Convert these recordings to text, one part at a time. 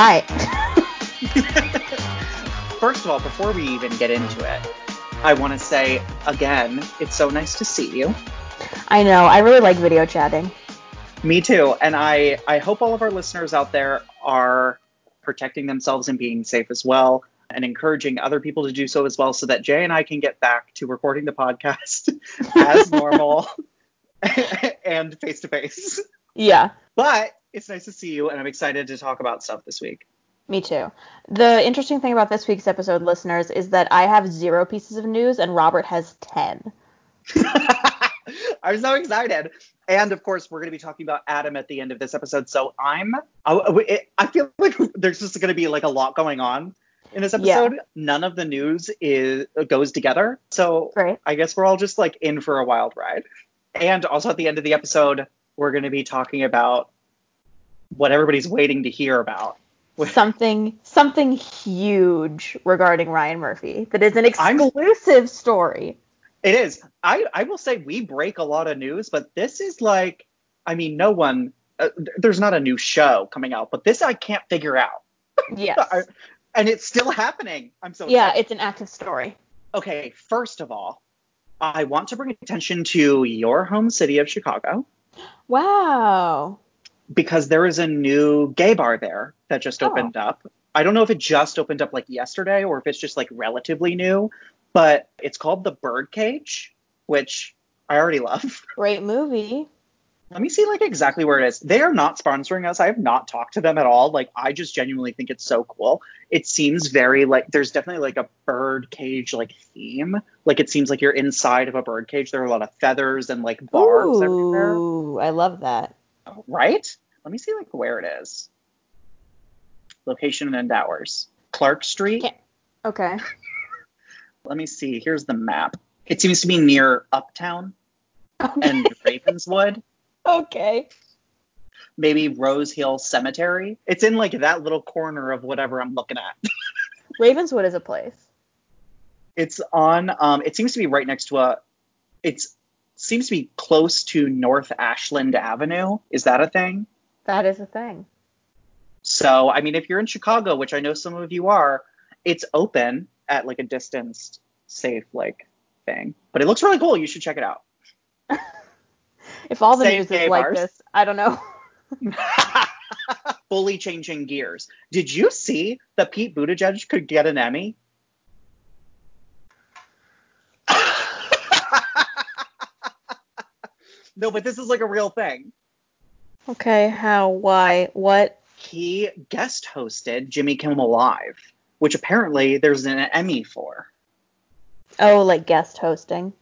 Hi. First of all, before we even get into it, I want to say again, it's so nice to see you. I know. I really like video chatting. Me too. And I, I hope all of our listeners out there are protecting themselves and being safe as well, and encouraging other people to do so as well, so that Jay and I can get back to recording the podcast as normal and face to face. Yeah, But it's nice to see you, and I'm excited to talk about stuff this week. me too. The interesting thing about this week's episode, listeners, is that I have zero pieces of news and Robert has 10. I'm so excited. And of course, we're going to be talking about Adam at the end of this episode. So I'm, I, I feel like there's just going to be like a lot going on in this episode. Yeah. None of the news is goes together. So Great. I guess we're all just like in for a wild ride. And also at the end of the episode, we're going to be talking about what everybody's waiting to hear about. Something something huge regarding Ryan Murphy that is an I'm- exclusive story. It is. I, I will say we break a lot of news, but this is like, I mean, no one, uh, there's not a new show coming out, but this I can't figure out. Yes. I- and it's still happening. I'm so Yeah, excited. it's an active story. Okay, first of all, I want to bring attention to your home city of Chicago Wow. Because there is a new gay bar there that just Oh. opened up. I don't know if it just opened up like yesterday or if it's just like relatively new, but it's called the Birdcage, which I already love. Great movie. Let me see like exactly where it is. They are not sponsoring us. I have not talked to them at all. Like I just genuinely think it's so cool. It seems very like there's definitely like a bird cage like theme. Like it seems like you're inside of a bird cage. There are a lot of feathers and like barbs everywhere. Ooh, I love that. Right? Let me see like where it is. Location and hours. Clark Street. Can't- Okay. Let me see. Here's the map. It seems to be near Uptown and Ravenswood. okay. maybe Rose Hill Cemetery. It's in like that little corner of whatever I'm looking at. Ravenswood is a place. It's on um it seems to be right next to a it's seems to be close to North Ashland Avenue. Is that a thing? That is a thing. So, I mean if you're in Chicago, which I know some of you are, it's open at like a distanced safe like thing. But it looks really cool. You should check it out. If all the news is like bars. this, I don't know. Fully changing gears. Did you see that Pete Buttigieg could get an Emmy? No, but this is like a real thing. Okay, how, why, what? He guest hosted Jimmy Kimmel Live, which apparently there's an Emmy for. Oh, like guest hosting.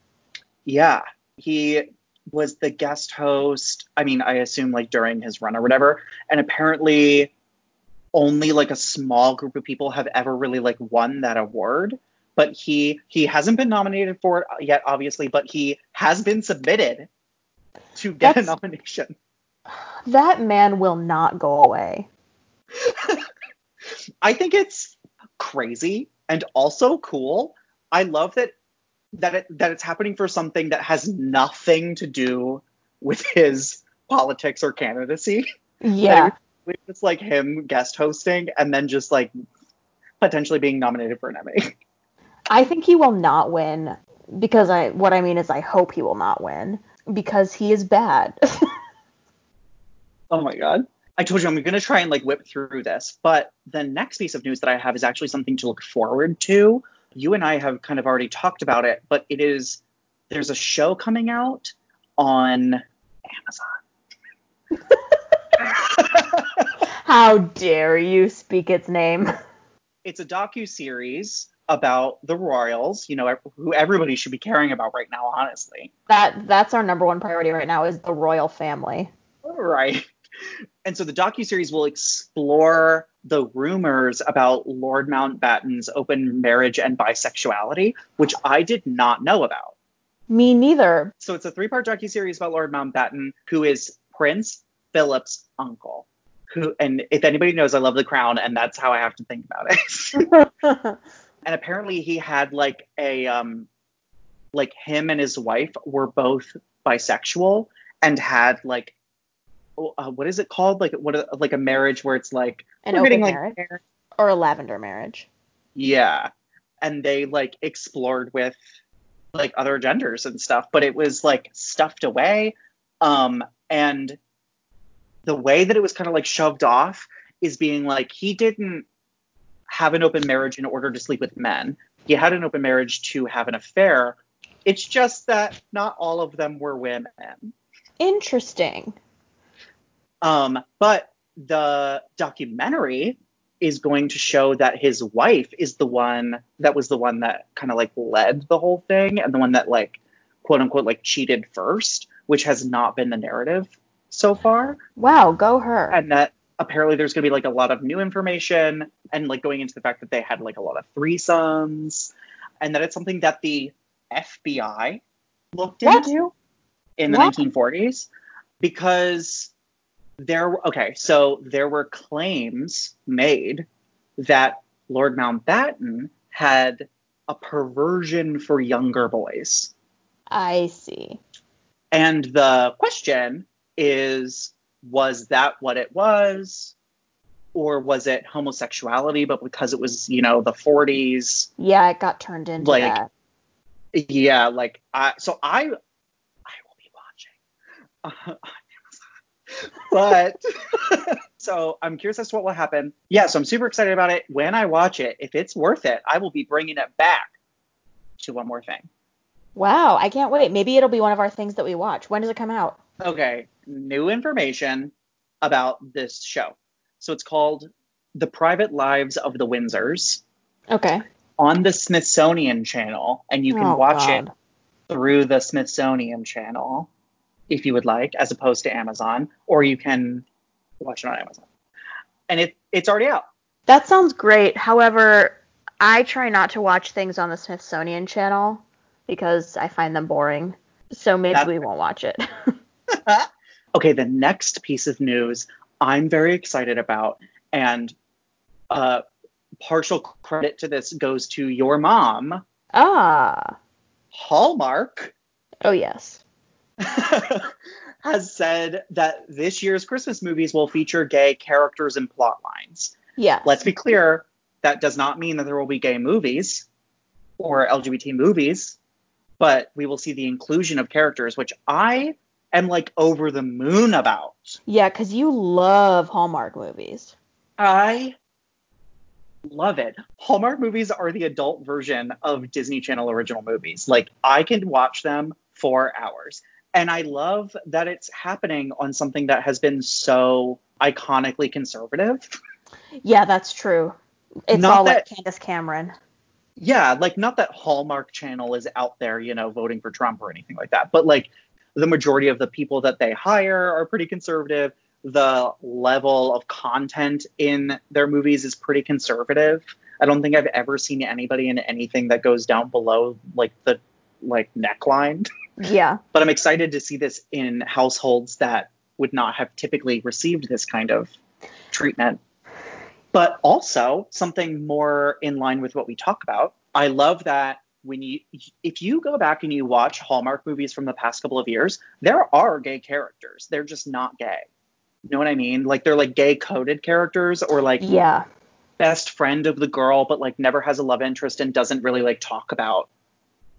Yeah, he was the guest host. I mean, I assume like during his run or whatever. And apparently, only like a small group of people have ever really like won that award. But he he hasn't been nominated for it yet, obviously. But he has been submitted to get That's- a nomination. That man will not go away. I think it's crazy and also cool. I love that that it, that it's happening for something that has nothing to do with his politics or candidacy. Yeah. It's like him guest hosting and then just like potentially being nominated for an Emmy. I think he will not win because I what I mean is I hope he will not win because he is bad. Oh my god. I told you I'm going to try and like whip through this, but the next piece of news that I have is actually something to look forward to. You and I have kind of already talked about it, but it is there's a show coming out on Amazon. How dare you speak its name? it's a docu series about the royals, you know, who everybody should be caring about right now, honestly. That that's our number one priority right now is the royal family. Right. And so the docuseries will explore the rumors about Lord Mountbatten's open marriage and bisexuality, which I did not know about. Me neither. So it's a three-part docuseries about Lord Mountbatten, who is Prince Philip's uncle. Who and if anybody knows, I love the crown, and that's how I have to think about it. and apparently he had like a um like him and his wife were both bisexual and had like uh, what is it called? Like what like a marriage where it's like An open getting, marriage? married. Or a lavender marriage. Yeah. And they like explored with like other genders and stuff, but it was like stuffed away. Um and the way that it was kind of like shoved off is being like he didn't have an open marriage in order to sleep with men. He had an open marriage to have an affair. It's just that not all of them were women. Interesting. Um, but the documentary is going to show that his wife is the one that was the one that kind of like led the whole thing and the one that like quote unquote like cheated first, which has not been the narrative so far. Wow, go her. And that apparently there's going to be like a lot of new information and like going into the fact that they had like a lot of threesomes and that it's something that the FBI looked What? into in the What? 1940s because there okay so there were claims made that Lord Mountbatten had a perversion for younger boys I see. and the question is was that what it was or was it homosexuality but because it was you know the 40s Yeah, it got turned into Like, that. yeah like I so I I will be watching but so I'm curious as to what will happen yeah so I'm super excited about it when I watch it if it's worth it I will be bringing it back to one more thing Wow, I can't wait. Maybe it'll be one of our things that we watch. When does it come out? okay new information about this show so it's called the private lives of the windsors Okay. on the Smithsonian Channel, and you can Oh, watch it through the Smithsonian Channel if you would like, as opposed to Amazon, or you can watch it on Amazon. And it it's already out. That sounds great. However, I try not to watch things on the Smithsonian Channel because I find them boring. So maybe That's- we won't watch it. okay, the next piece of news I'm very excited about, and uh, partial credit to this goes to your mom, ah. Hallmark. Oh yes. has said that this year's Christmas movies will feature gay characters and plot lines. Yeah. Let's be clear, that does not mean that there will be gay movies or LGBT movies, but we will see the inclusion of characters, which I am like over the moon about. Yeah, because you love Hallmark movies. I love it. Hallmark movies are the adult version of Disney Channel original movies. Like, I can watch them for hours. And I love that it's happening on something that has been so iconically conservative. Yeah, that's true. It's Not all like that- Candace Cameron. Yeah, like not that Hallmark Channel is out there, you know, voting for Trump or anything like that, but like the majority of the people that they hire are pretty conservative. The level of content in their movies is pretty conservative. I don't think I've ever seen anybody in anything that goes down below like the like neckline. Yeah. But I'm excited to see this in households that would not have typically received this kind of treatment. But also something more in line with what we talk about. I love that when you if you go back and you watch Hallmark movies from the past couple of years, there are gay characters. They're just not gay. You know what I mean? Like they're like gay coded characters or like Yeah. best friend of the girl but like never has a love interest and doesn't really like talk about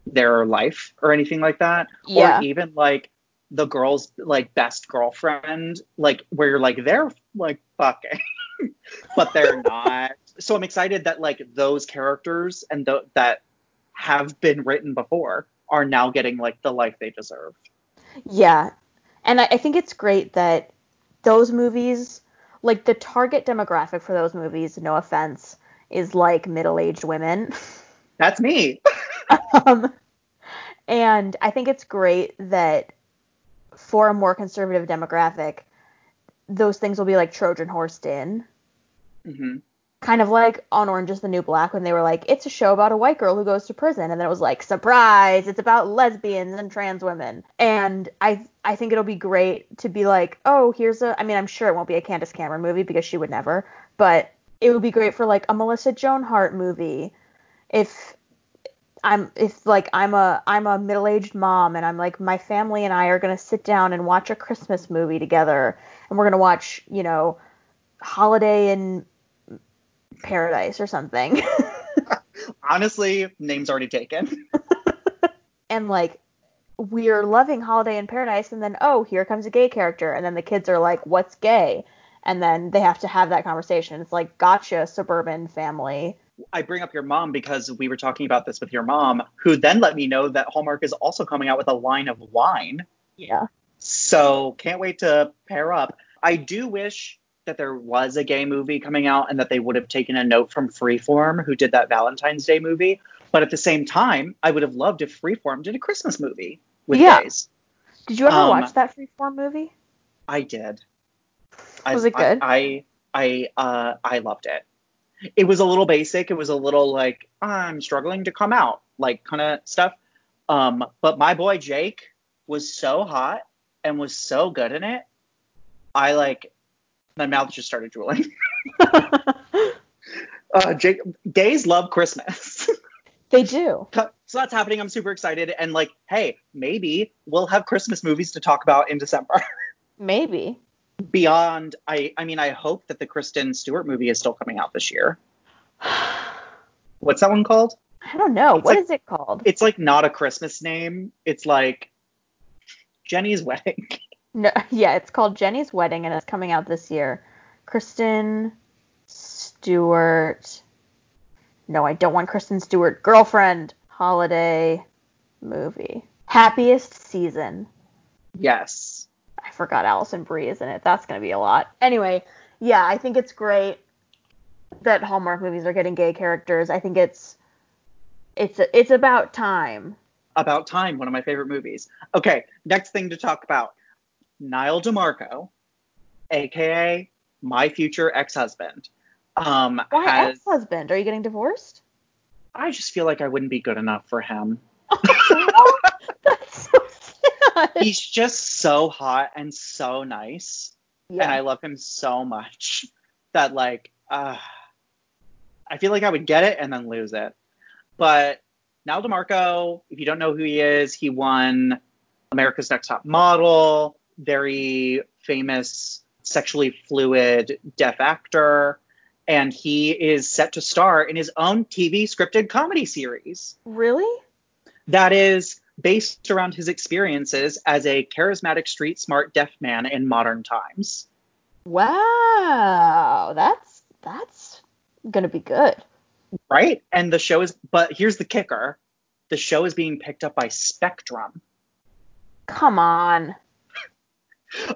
their life or anything like that Yeah. or even like the girl's like best girlfriend like where you're like they're like fucking but they're not so i'm excited that like those characters and th- that have been written before are now getting like the life they deserve Yeah. And I, I think it's great that those movies, like the target demographic for those movies, no offense, is like middle aged women. that's me um, and I think it's great that for a more conservative demographic, those things will be like Trojan horsed in. hmm Kind of like on Orange is the New Black when they were like, it's a show about a white girl who goes to prison. And then it was like, surprise, it's about lesbians and trans women. And I I think it'll be great to be like, oh, here's a I mean, I'm sure it won't be a Candace Cameron movie because she would never, but it would be great for like a Melissa Joan Hart movie. If I'm if like I'm a I'm a middle-aged mom and I'm like my family and I are going to sit down and watch a Christmas movie together and we're gonna watch, you know, Holiday in Paradise or something. Honestly, name's already taken. and like we're loving Holiday in Paradise, and then oh, here comes a gay character, and then the kids are like, "What's gay?" And then they have to have that conversation. It's like, gotcha, suburban family. I bring up your mom because we were talking about this with your mom, who then let me know that Hallmark is also coming out with a line of wine. Yeah. So can't wait to pair up. I do wish that there was a gay movie coming out and that they would have taken a note from Freeform, who did that Valentine's Day movie. But at the same time, I would have loved if Freeform did a Christmas movie with Yeah. gays. Did you ever Um, watch that Freeform movie? I did. Was I, it good? I I I, uh, I loved it. It was a little basic. It was a little like I'm struggling to come out, like kind of stuff. Um, but my boy Jake was so hot and was so good in it. I like my mouth just started drooling. uh, Jake, gays love Christmas. they do. so that's happening. I'm super excited. And like, hey, maybe we'll have Christmas movies to talk about in December. Maybe. beyond i i mean i hope that the kristen stewart movie is still coming out this year what's that one called I don't know. It's What like- is it called? it's like not a christmas name it's like jenny's wedding No, yeah, it's called Jenny's Wedding and it's coming out this year. Kristen Stewart. No, I don't want Kristen Stewart. Girlfriend. Holiday movie. Happiest season. yes I forgot Alison Brie is in it. That's going to be a lot. Anyway, yeah, I think it's great that Hallmark movies are getting gay characters. I think it's it's it's about time. about time one of my favorite movies okay next thing to talk about Nyle DiMarco aka my future ex-husband um Why has ex-husband? Are you getting divorced? i just feel like i wouldn't be good enough for him That's so sad. he's just so hot and so nice and I love him so much that like uh, I feel like I would get it and then lose it. But Nyle DiMarco, if you don't know who he is, he won America's Next Top Model, very famous sexually fluid deaf actor, and he is set to star in his own TV scripted comedy series Really? that is based around his experiences as a charismatic street smart deaf man in modern times. Wow. That's that's gonna be good. right? And the show is, but here's the kicker: the show is being picked up by Spectrum. Come on.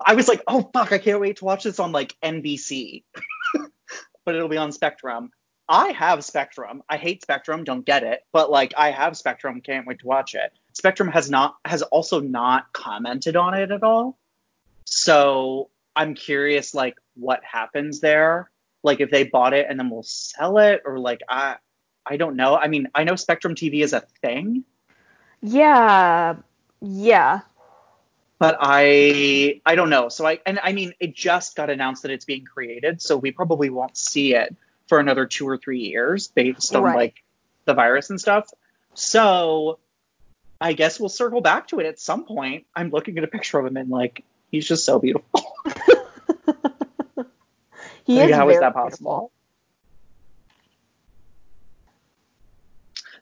I was like, oh fuck, I can't wait to watch this on like NBC, but it'll be on Spectrum. I have Spectrum. I hate Spectrum, don't get it, but like I have Spectrum, can't wait to watch it. Spectrum has not has also not commented on it at all. So I'm curious like what happens there. Like if they bought it and then we'll sell it or like I I don't know. I mean, I know Spectrum TV is a thing, Yeah. Yeah. But I I don't know. So I and I mean it just got announced that it's being created, so we probably won't see it for another two or three years based on Right. like the virus and stuff. So I guess we'll circle back to it at some point. I'm looking at a picture of him and like he's just so beautiful. He Like, is how is that possible?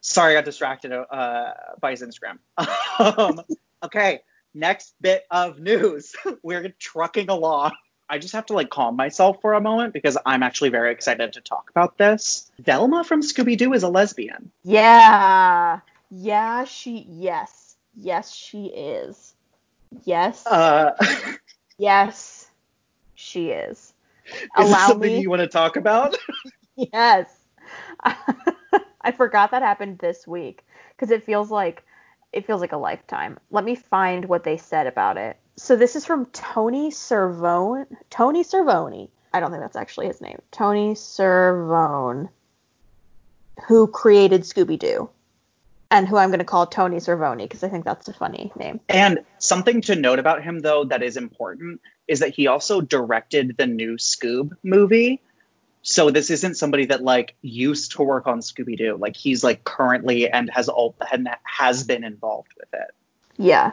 Sorry, I got distracted uh, by his Instagram. um, okay, next bit of news. We're trucking along. I just have to like calm myself for a moment because I'm actually very excited to talk about this. Velma from Scooby Doo is a lesbian. Yeah. Yeah, she yes. Yes, she is. Yes. Uh, yes. She is. is this Allow something me. you want to talk about? Yes. I forgot that happened this week because it feels like it feels like a lifetime. Let me find what they said about it. So this is from Tony Cervone. Tony Cervone. I don't think that's actually his name. Tony Cervone, who created Scooby Doo, and who I'm going to call Tony Cervone because I think that's a funny name. And something to note about him, though, that is important is that he also directed the new Scoob movie. So this isn't somebody that like used to work on Scooby Doo. Like he's like currently and has all and has been involved with it. Yeah.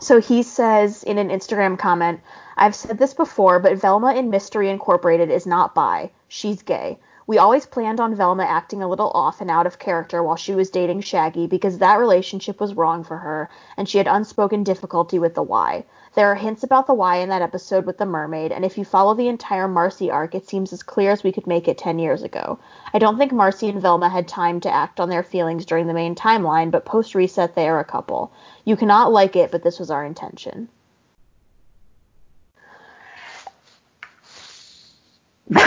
So he says in an Instagram comment, I've said this before, but Velma in Mystery Incorporated is not bi. She's gay. We always planned on Velma acting a little off and out of character while she was dating Shaggy because that relationship was wrong for her and she had unspoken difficulty with the Y. There are hints about the why in that episode with the mermaid, and if you follow the entire Marcy arc, it seems as clear as we could make it 10 years ago. I don't think Marcy and Velma had time to act on their feelings during the main timeline, but post reset they are a couple. You cannot like it, but this was our intention.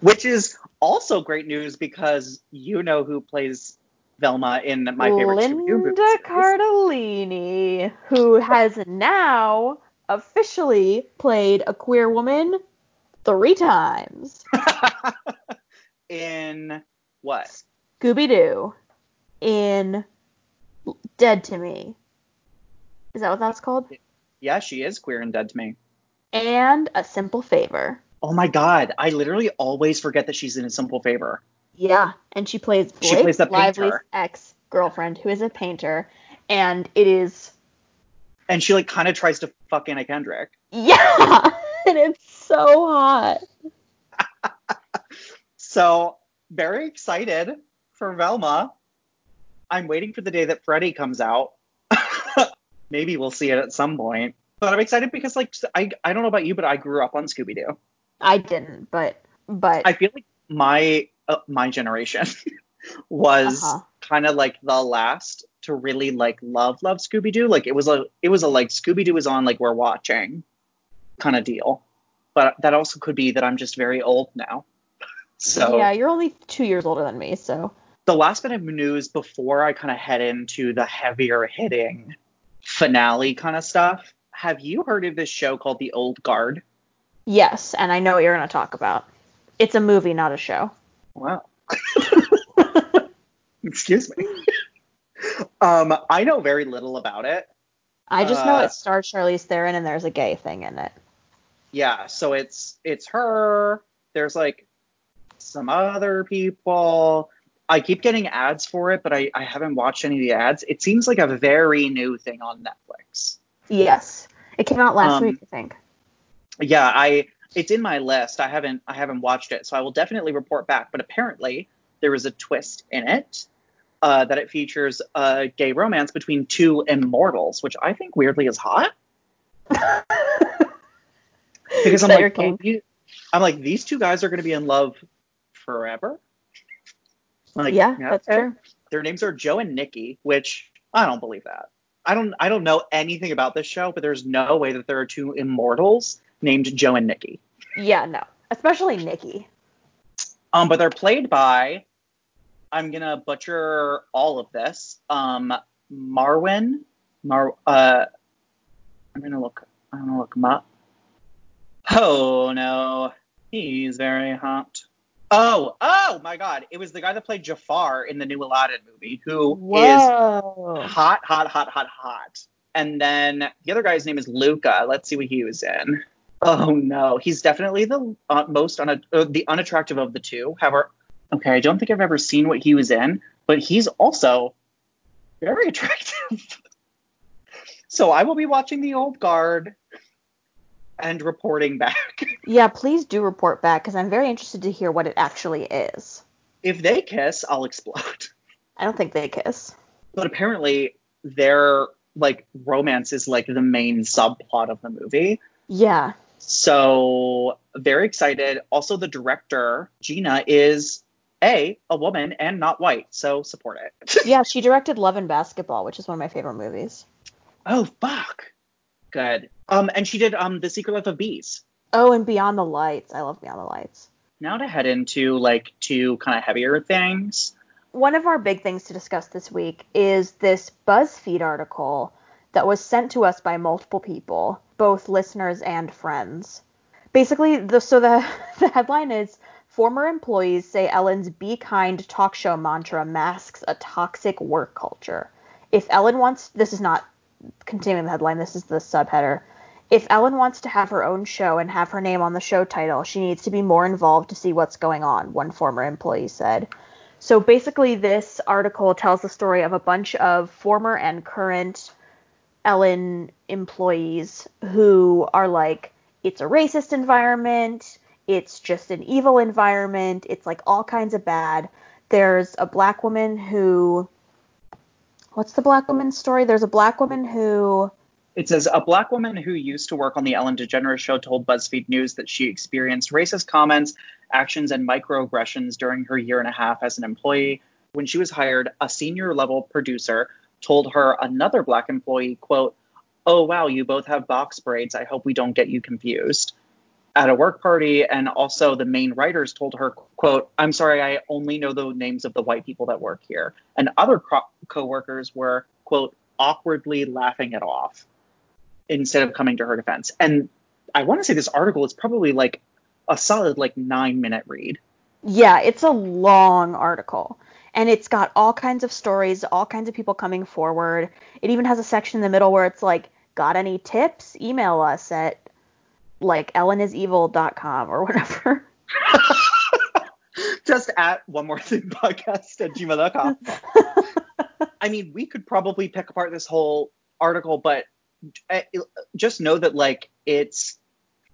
Which is also great news because you know who plays Velma in my favorite Scooby-Doo movie Linda. Cardellini, who has now officially played a queer woman three times. in what? Scooby Doo in Dead to Me. Is that what that's called? Yeah, she is queer and dead to me. And A Simple Favor. Oh my god, I literally always forget that she's in a simple favor. Yeah, and she plays Blake She plays the Lively's ex girlfriend, who is a painter, and it is And she like kind of tries to fuck Anna Kendrick. yeah, and it's so hot. So very excited for Velma. I'm waiting for the day that Freddy comes out. Maybe we'll see it at some point. But I'm excited because like I I don't know about you, but I grew up on Scooby Doo. I didn't, but but I feel like my uh, my generation was Uh-huh. kind of like the last to really like love love Scooby Doo. Like it was a it was a like Scooby Doo was on like we're watching kind of deal. But that also could be that I'm just very old now. So yeah, you're only two years older than me, so the last bit of news before I kind of head into the heavier hitting finale kind of stuff. Have you heard of this show called The Old Guard? yes, and I know what you're gonna talk about. It's a movie, not a show. Wow. Excuse me. um, I know very little about it. I just know Uh, it stars Charlize Theron and there's a gay thing in it. Yeah, so it's it's her. There's like some other people. I keep getting ads for it, but I, I haven't watched any of the ads. It seems like a very new thing on Netflix. Yes, it came out last Um, week, I think. Yeah, I it's in my list. I haven't I haven't watched it, so I will definitely report back. But apparently there is a twist in it uh, that it features a gay romance between two immortals, which I think weirdly is hot. Because I'm like, oh, you- I'm like these two guys are going to be in love forever. Like, yeah, that's okay. true. Their names are Joe and Nikki, which I don't believe that. I don't I don't know anything about this show, but there's no way that there are two immortals named Joe and Nikki. Yeah, no, especially Nikki. Um, but they're played by I'm gonna butcher all of this. Um, Marwin, Mar, uh, I'm gonna look. I'm gonna look him up. Oh no, he's very hot. Oh, oh my God! It was the guy that played Jafar in the new Aladdin movie, who is Whoa. hot, hot, hot, hot, hot. And then the other guy's name is Luca. Let's see what he was in. Oh no, he's definitely the uh, most un- uh, the unattractive of the two. However, okay, I don't think I've ever seen what he was in, but he's also very attractive. so I will be watching The Old Guard and reporting back. Yeah, please do report back because I'm very interested to hear what it actually is. if they kiss, I'll explode. I don't think they kiss. But apparently, their like romance is like the main subplot of the movie. Yeah. So very excited. Also, the director Gina is a a woman and not white, so support it. Yeah, she directed Love and Basketball, which is one of my favorite movies. oh fuck, good. Um, and she did um the Secret Life of Bees. Oh, and Beyond the Lights. I love Beyond the Lights. Now to head into like two kind of heavier things. One of our big things to discuss this week is this BuzzFeed article that was sent to us by multiple people, both listeners and friends. Basically, the so the the headline is former employees say Ellen's "Be Kind" talk show mantra masks a toxic work culture. If Ellen wants, this is not continuing the headline. This is the subheader. If Ellen wants to have her own show and have her name on the show title, she needs to be more involved to see what's going on, one former employee said. So basically, this article tells the story of a bunch of former and current Ellen employees who are like, it's a racist environment, it's just an evil environment, it's like all kinds of bad. There's a black woman who. What's the black woman's story? There's a black woman who. It says a black woman who used to work on the Ellen DeGeneres show told BuzzFeed News that she experienced racist comments, actions, and microaggressions during her year and a half as an employee. When she was hired, a senior level producer told her another black employee, quote, "Oh wow, you both have box braids. I hope we don't get you confused." At a work party, and also the main writers told her, quote, "I'm sorry, I only know the names of the white people that work here." And other co- coworkers were, quote, awkwardly laughing it off instead of coming to her defense. And I want to say this article is probably like a solid like nine minute read. Yeah, it's a long article. And it's got all kinds of stories, all kinds of people coming forward. It even has a section in the middle where it's like, got any tips? Email us at like ellenisevil.com or whatever. Just at one more thing podcast at gmail.com. I mean, we could probably pick apart this whole article, but uh, just know that like it's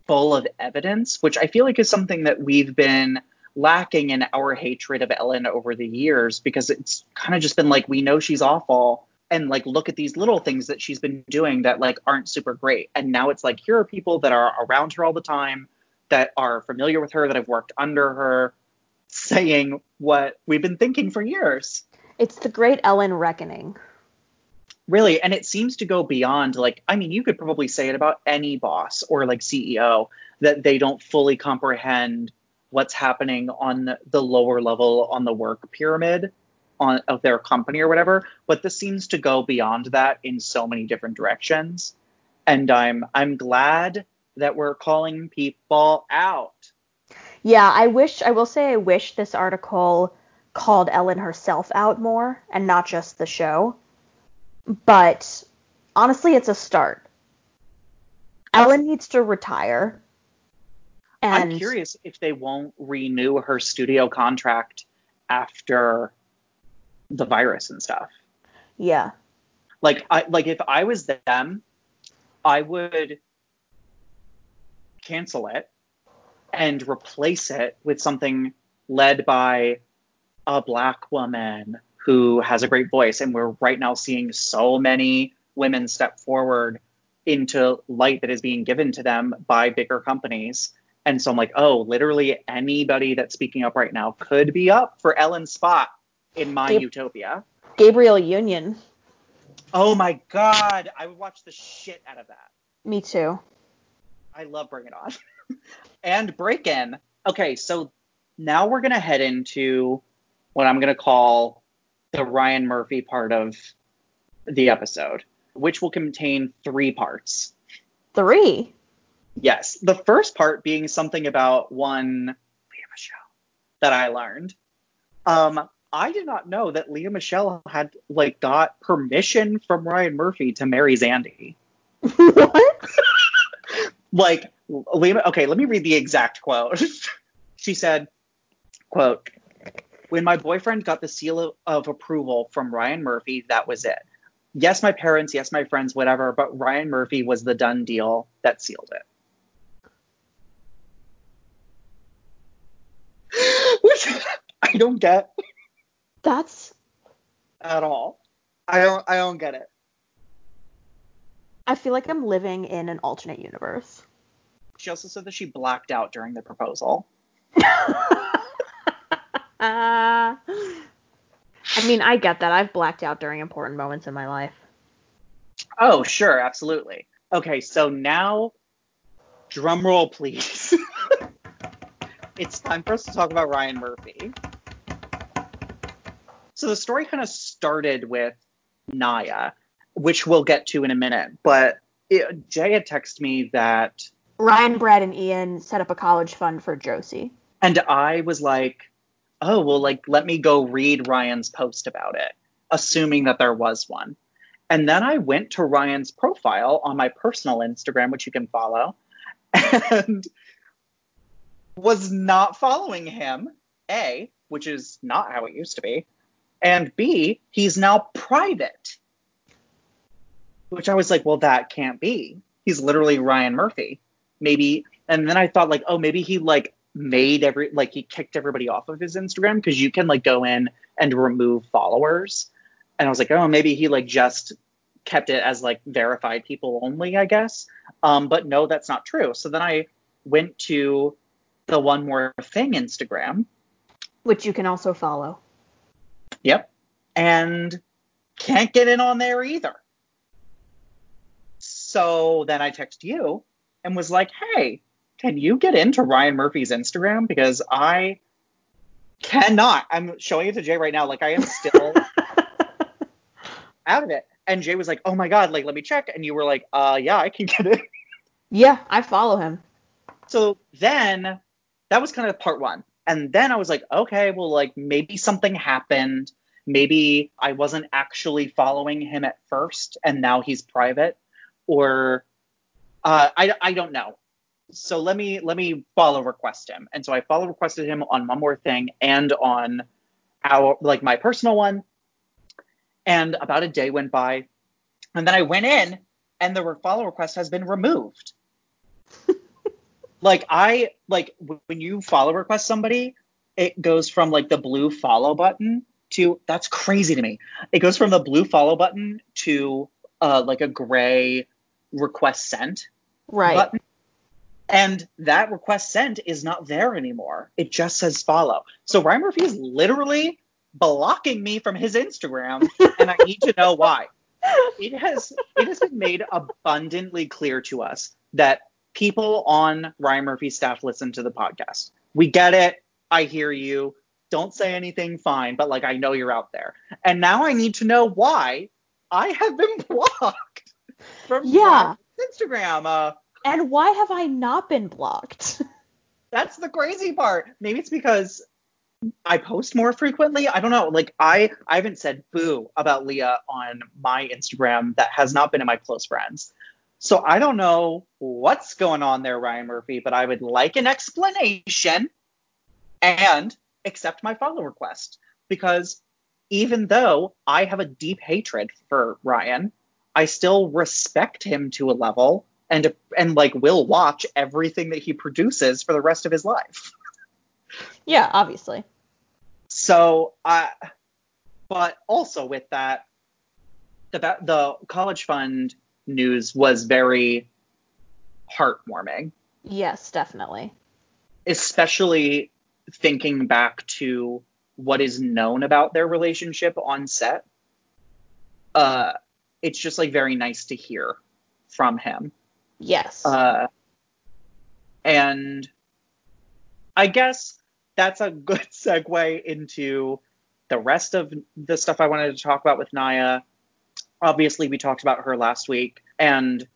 full of evidence, which I feel like is something that we've been lacking in our hatred of Ellen over the years because it's kind of just been like we know she's awful and like look at these little things that she's been doing that like aren't super great. And now it's like here are people that are around her all the time that are familiar with her that have worked under her saying what we've been thinking for years. It's the great Ellen reckoning. Really, and it seems to go beyond like I mean, you could probably say it about any boss or like CEO that they don't fully comprehend what's happening on the lower level on the work pyramid on of their company or whatever, but this seems to go beyond that in so many different directions. And I'm I'm glad that we're calling people out. Yeah, I wish I will say I wish this article called Ellen herself out more and not just the show. But honestly, it's a start. Ellen needs to retire. And I'm curious if they won't renew her studio contract after the virus and stuff. Yeah. Like I like if I was them, I would cancel it and replace it with something led by a black woman who has a great voice. And we're right now seeing so many women step forward into light that is being given to them by bigger companies. And so I'm like, oh, literally anybody that's speaking up right now could be up for Ellen's spot in my Gab- utopia. Gabrielle Union. Oh my god, I would watch the shit out of that. Me too. I love Bring It On. and Break In. Okay, so now we're gonna head into what I'm going to call the Ryan Murphy part of the episode, which will contain three parts. Three? Yes. The first part being something about one Lea Michele that I learned. Um, I did not know that Lea Michele had like got permission from Ryan Murphy to marry Zandy. what? like Lea okay, let me read the exact quote. she said, quote, when my boyfriend got the seal of, of approval from Ryan Murphy, that was it. Yes, my parents, yes, my friends, whatever, but Ryan Murphy was the done deal that sealed it. Which I don't get. That's at all. I don't I don't get it. I feel like I'm living in an alternate universe. She also said that she blacked out during the proposal. Uh, I mean, I get that. I've blacked out during important moments in my life. Oh, sure, absolutely. Okay, so now, drum roll, please. it's time for us to talk about Ryan Murphy. So the story kind of started with Naya, which we'll get to in a minute. But it, Jay had texted me that Ryan, Brad, and Ian set up a college fund for Josie. And I was like, oh, well, like, let me go read Ryan's post about it, assuming that there was one. And then I went to Ryan's profile on my personal Instagram, which you can follow, and was not following him, A, which is not how it used to be, and B, he's now private. which I was like, well, that can't be. He's literally Ryan Murphy. Maybe, and then I thought like, oh, maybe he like made every like he kicked everybody off of his Instagram because you can like go in and remove followers. And I was like, oh, maybe he like just kept it as like verified people only, I guess. Um, but no, that's not true. So then I went to the One More Thing Instagram, which you can also follow. Yep. And can't get in on there either. So then I text you and was like, hey, can you get into Ryan Murphy's Instagram? Because I cannot. I'm showing it to Jay right now. Like I am still out of it. And Jay was like, oh my God, like let me check. And you were like, uh yeah, I can get it. Yeah, I follow him. So then that was kind of part one. And then I was like, okay, well, like maybe something happened. Maybe I wasn't actually following him at first and now he's private. Or uh, I, I don't know. So let me let me follow request him. And so I follow requested him on one more thing and on our like my personal one. And about a day went by. And then I went in and the follow request has been removed. like I like when you follow request somebody, it goes from like the blue follow button to that's crazy to me. It goes from the blue follow button to uh like a gray request sent right. button. And that request sent is not there anymore. It just says follow. So Ryan Murphy is literally blocking me from his Instagram, and I need to know why. It has it has been made abundantly clear to us that people on Ryan Murphy's staff listen to the podcast. We get it. I hear you. Don't say anything, fine, but like I know you're out there. And now I need to know why I have been blocked from yeah. Instagram. Uh, and why have I not been blocked? that's the crazy part. Maybe it's because I post more frequently. I don't know. Like I I haven't said boo about Lea on my Instagram that has not been in my close friends. So I don't know what's going on there, Ryan Murphy, but I would like an explanation and accept my follow request because even though I have a deep hatred for Ryan, I still respect him to a level and and like will watch everything that he produces for the rest of his life. yeah, obviously. So I but also with that the the college fund news was very heartwarming. Yes, definitely. Especially thinking back to what is known about their relationship on set. Uh, it's just like very nice to hear from him. Yes. Uh, and I guess that's a good segue into the rest of the stuff I wanted to talk about with Naya obviously we talked about her last week and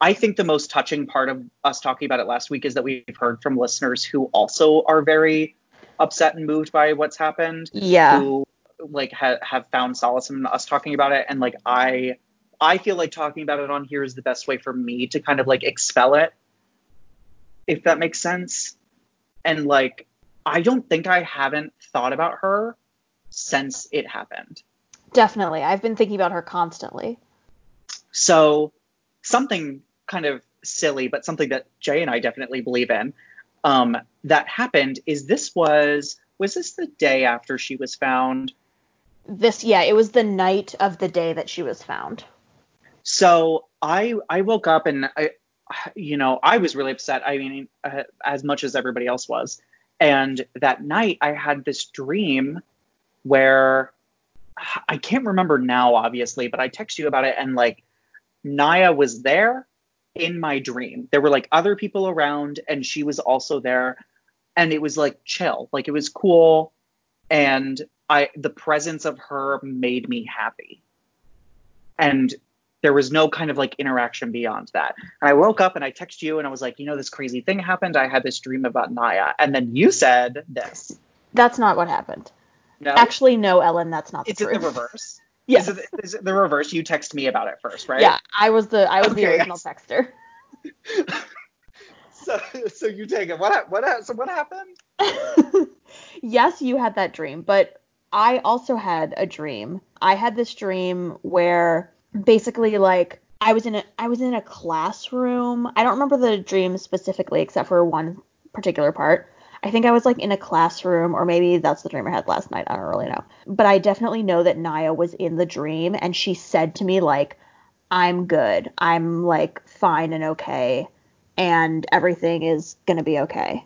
I think the most touching part of us talking about it last week is that we've heard from listeners who also are very upset and moved by what's happened. Yeah. Who like ha- have found solace in us talking about it and like I I feel like talking about it on here is the best way for me to kind of like expel it if that makes sense. And like I don't think I haven't thought about her since it happened. Definitely. I've been thinking about her constantly. So, something kind of silly, but something that Jay and I definitely believe in, um, that happened is this was was this the day after she was found? This yeah, it was the night of the day that she was found. So I I woke up and I you know I was really upset. I mean uh, as much as everybody else was. And that night I had this dream where I can't remember now, obviously, but I text you about it and like Naya was there in my dream. There were like other people around and she was also there and it was like chill. Like it was cool and I the presence of her made me happy. And there was no kind of like interaction beyond that. And I woke up and I texted you and I was like, you know, this crazy thing happened. I had this dream about Naya. And then you said this. That's not what happened. No. Actually, no, Ellen, that's not the it's truth. It's in the reverse. Yes. Is it, is it the reverse? You text me about it first, right? Yeah, I was the I was okay, the original yes. texter. so so you take it. What what so what happened? yes, you had that dream, but I also had a dream. I had this dream where basically like I was in a I was in a classroom. I don't remember the dream specifically except for one particular part. I think I was like in a classroom, or maybe that's the dream I had last night. I don't really know. But I definitely know that Naya was in the dream and she said to me, like, I'm good. I'm like fine and okay. And everything is going to be okay.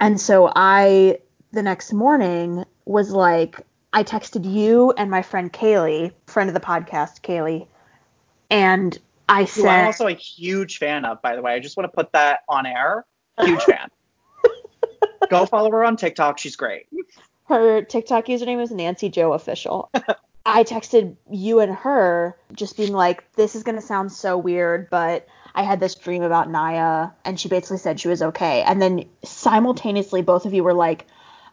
And so I, the next morning, was like, I texted you and my friend Kaylee, friend of the podcast, Kaylee, and I said. Who I'm also a huge fan of, by the way. I just want to put that on air. Huge fan. Go follow her on TikTok. She's great. Her TikTok username is Nancy Joe Official. I texted you and her just being like, this is going to sound so weird, but I had this dream about Naya, and she basically said she was okay. And then simultaneously, both of you were like,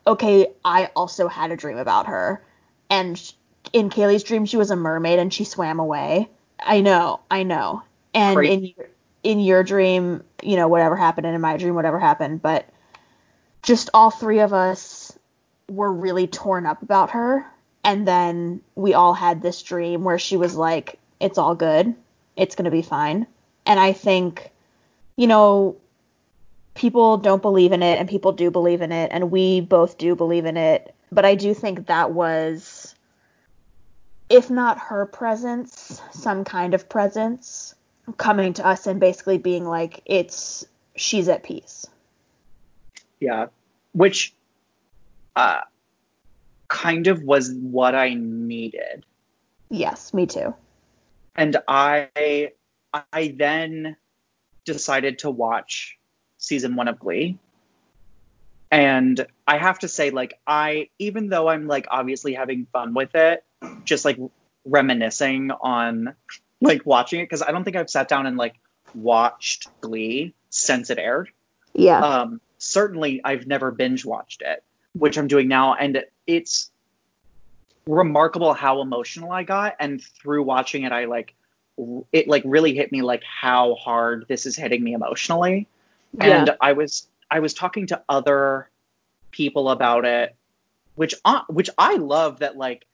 okay, I also had a dream about her. And in Kaylee's dream, she was a mermaid and she swam away. I know, I know. And Great. in your, in your dream, you know, whatever happened, and in my dream, whatever happened. But just all three of us were really torn up about her. And then we all had this dream where she was like, it's all good. It's going to be fine. And I think, you know, people don't believe in it and people do believe in it. And we both do believe in it. But I do think that was, if not her presence, some kind of presence coming to us and basically being like, it's, she's at peace. Yeah. Which uh, kind of was what I needed. Yes, me too. And I I then decided to watch season 1 of Glee. And I have to say like I even though I'm like obviously having fun with it, just like reminiscing on like watching it because I don't think I've sat down and like watched Glee since it aired. Yeah. Um, certainly I've never binge watched it, which I'm doing now, and it's remarkable how emotional I got. And through watching it, I like it like really hit me like how hard this is hitting me emotionally. Yeah. And I was I was talking to other people about it, which uh, which I love that like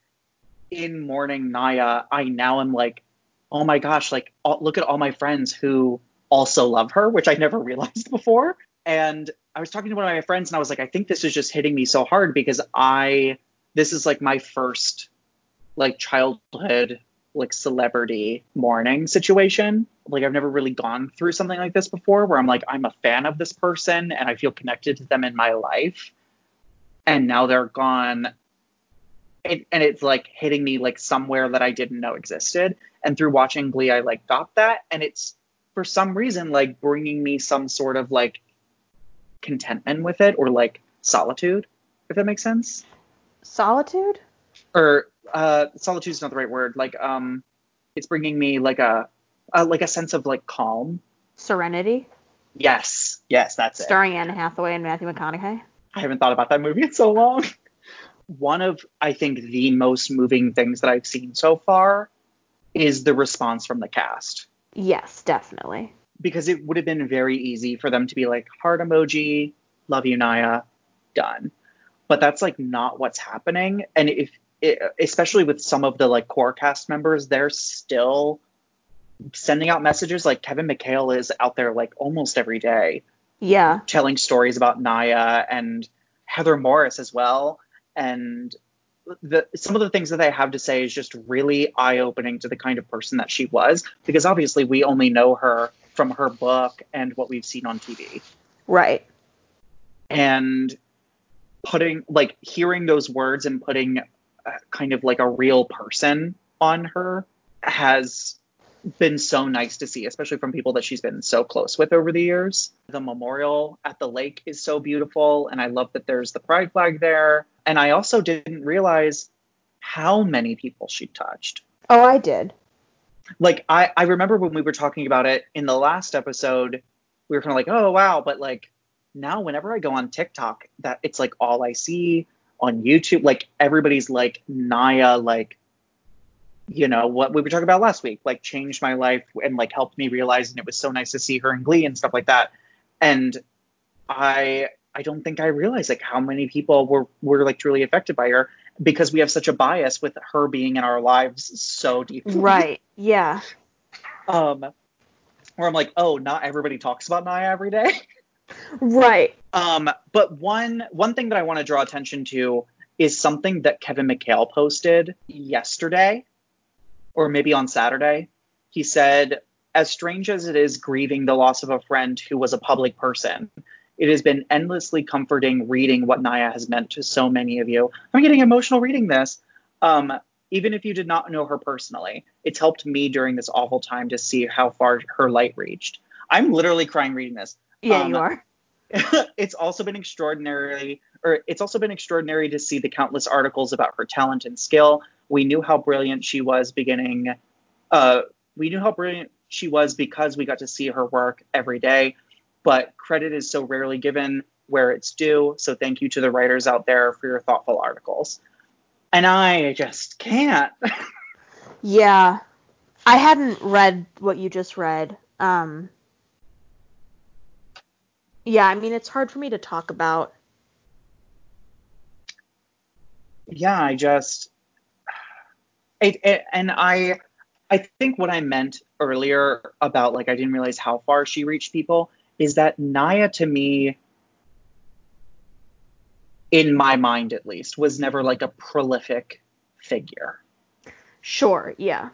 in mourning Naya, I now am like, oh my gosh, like all, look at all my friends who also love her, which I never realized before. And I was talking to one of my friends and I was like, I think this is just hitting me so hard because I this is like my first like childhood like celebrity mourning situation. Like I've never really gone through something like this before where I'm like I'm a fan of this person and I feel connected to them in my life. And now they're gone. It, and it's like hitting me like somewhere that I didn't know existed. And through watching Glee, I like got that. And it's for some reason like bringing me some sort of like contentment with it or like solitude, if that makes sense. Solitude? Or uh, solitude is not the right word. Like um, it's bringing me like a, a like a sense of like calm. Serenity. Yes, yes, that's Starring it. Starring Anne Hathaway and Matthew McConaughey. I haven't thought about that movie in so long. One of I think the most moving things that I've seen so far is the response from the cast. Yes, definitely because it would have been very easy for them to be like heart emoji, love you Naya, done. But that's like not what's happening. And if it, especially with some of the like core cast members, they're still sending out messages. Like Kevin McHale is out there like almost every day. Yeah. Telling stories about Naya and Heather Morris as well. And the some of the things that they have to say is just really eye opening to the kind of person that she was because obviously we only know her from her book and what we've seen on TV. Right. And putting like hearing those words and putting uh, kind of like a real person on her has been so nice to see, especially from people that she's been so close with over the years. The memorial at the lake is so beautiful, and I love that there's the pride flag there. And I also didn't realize how many people she touched. Oh, I did like I, I remember when we were talking about it in the last episode, we were kind of like, oh wow, but like now whenever I go on TikTok, that it's like all I see on YouTube, like everybody's like Naya, like you know what we were talking about last week, like changed my life and like helped me realize, and it was so nice to see her in Glee and stuff like that. And I I don't think I realized like how many people were were like truly affected by her. Because we have such a bias with her being in our lives so deeply. Right. Yeah. Um, where I'm like, oh, not everybody talks about Naya every day. Right. Um, but one one thing that I want to draw attention to is something that Kevin McHale posted yesterday, or maybe on Saturday. He said, "As strange as it is grieving the loss of a friend who was a public person, it has been endlessly comforting reading what Naya has meant to so many of you. I'm getting emotional reading this. Um, even if you did not know her personally, it's helped me during this awful time to see how far her light reached. I'm literally crying reading this. Yeah, Um, you are. it's also been extraordinary, or it's also been extraordinary to see the countless articles about her talent and skill. We knew how brilliant she was beginning uh we knew how brilliant she was because we got to see her work every day, but credit is so rarely given where it's due. So thank you to the writers out there for your thoughtful articles. And I just can't. Yeah. I hadn't read what you just read. Um Yeah, I mean it's hard for me to talk about. yeah, I just it, it and I I think what I meant earlier about like I didn't realize how far she reached people is that Naya to me in my mind at least was never like a prolific figure. Sure, yeah.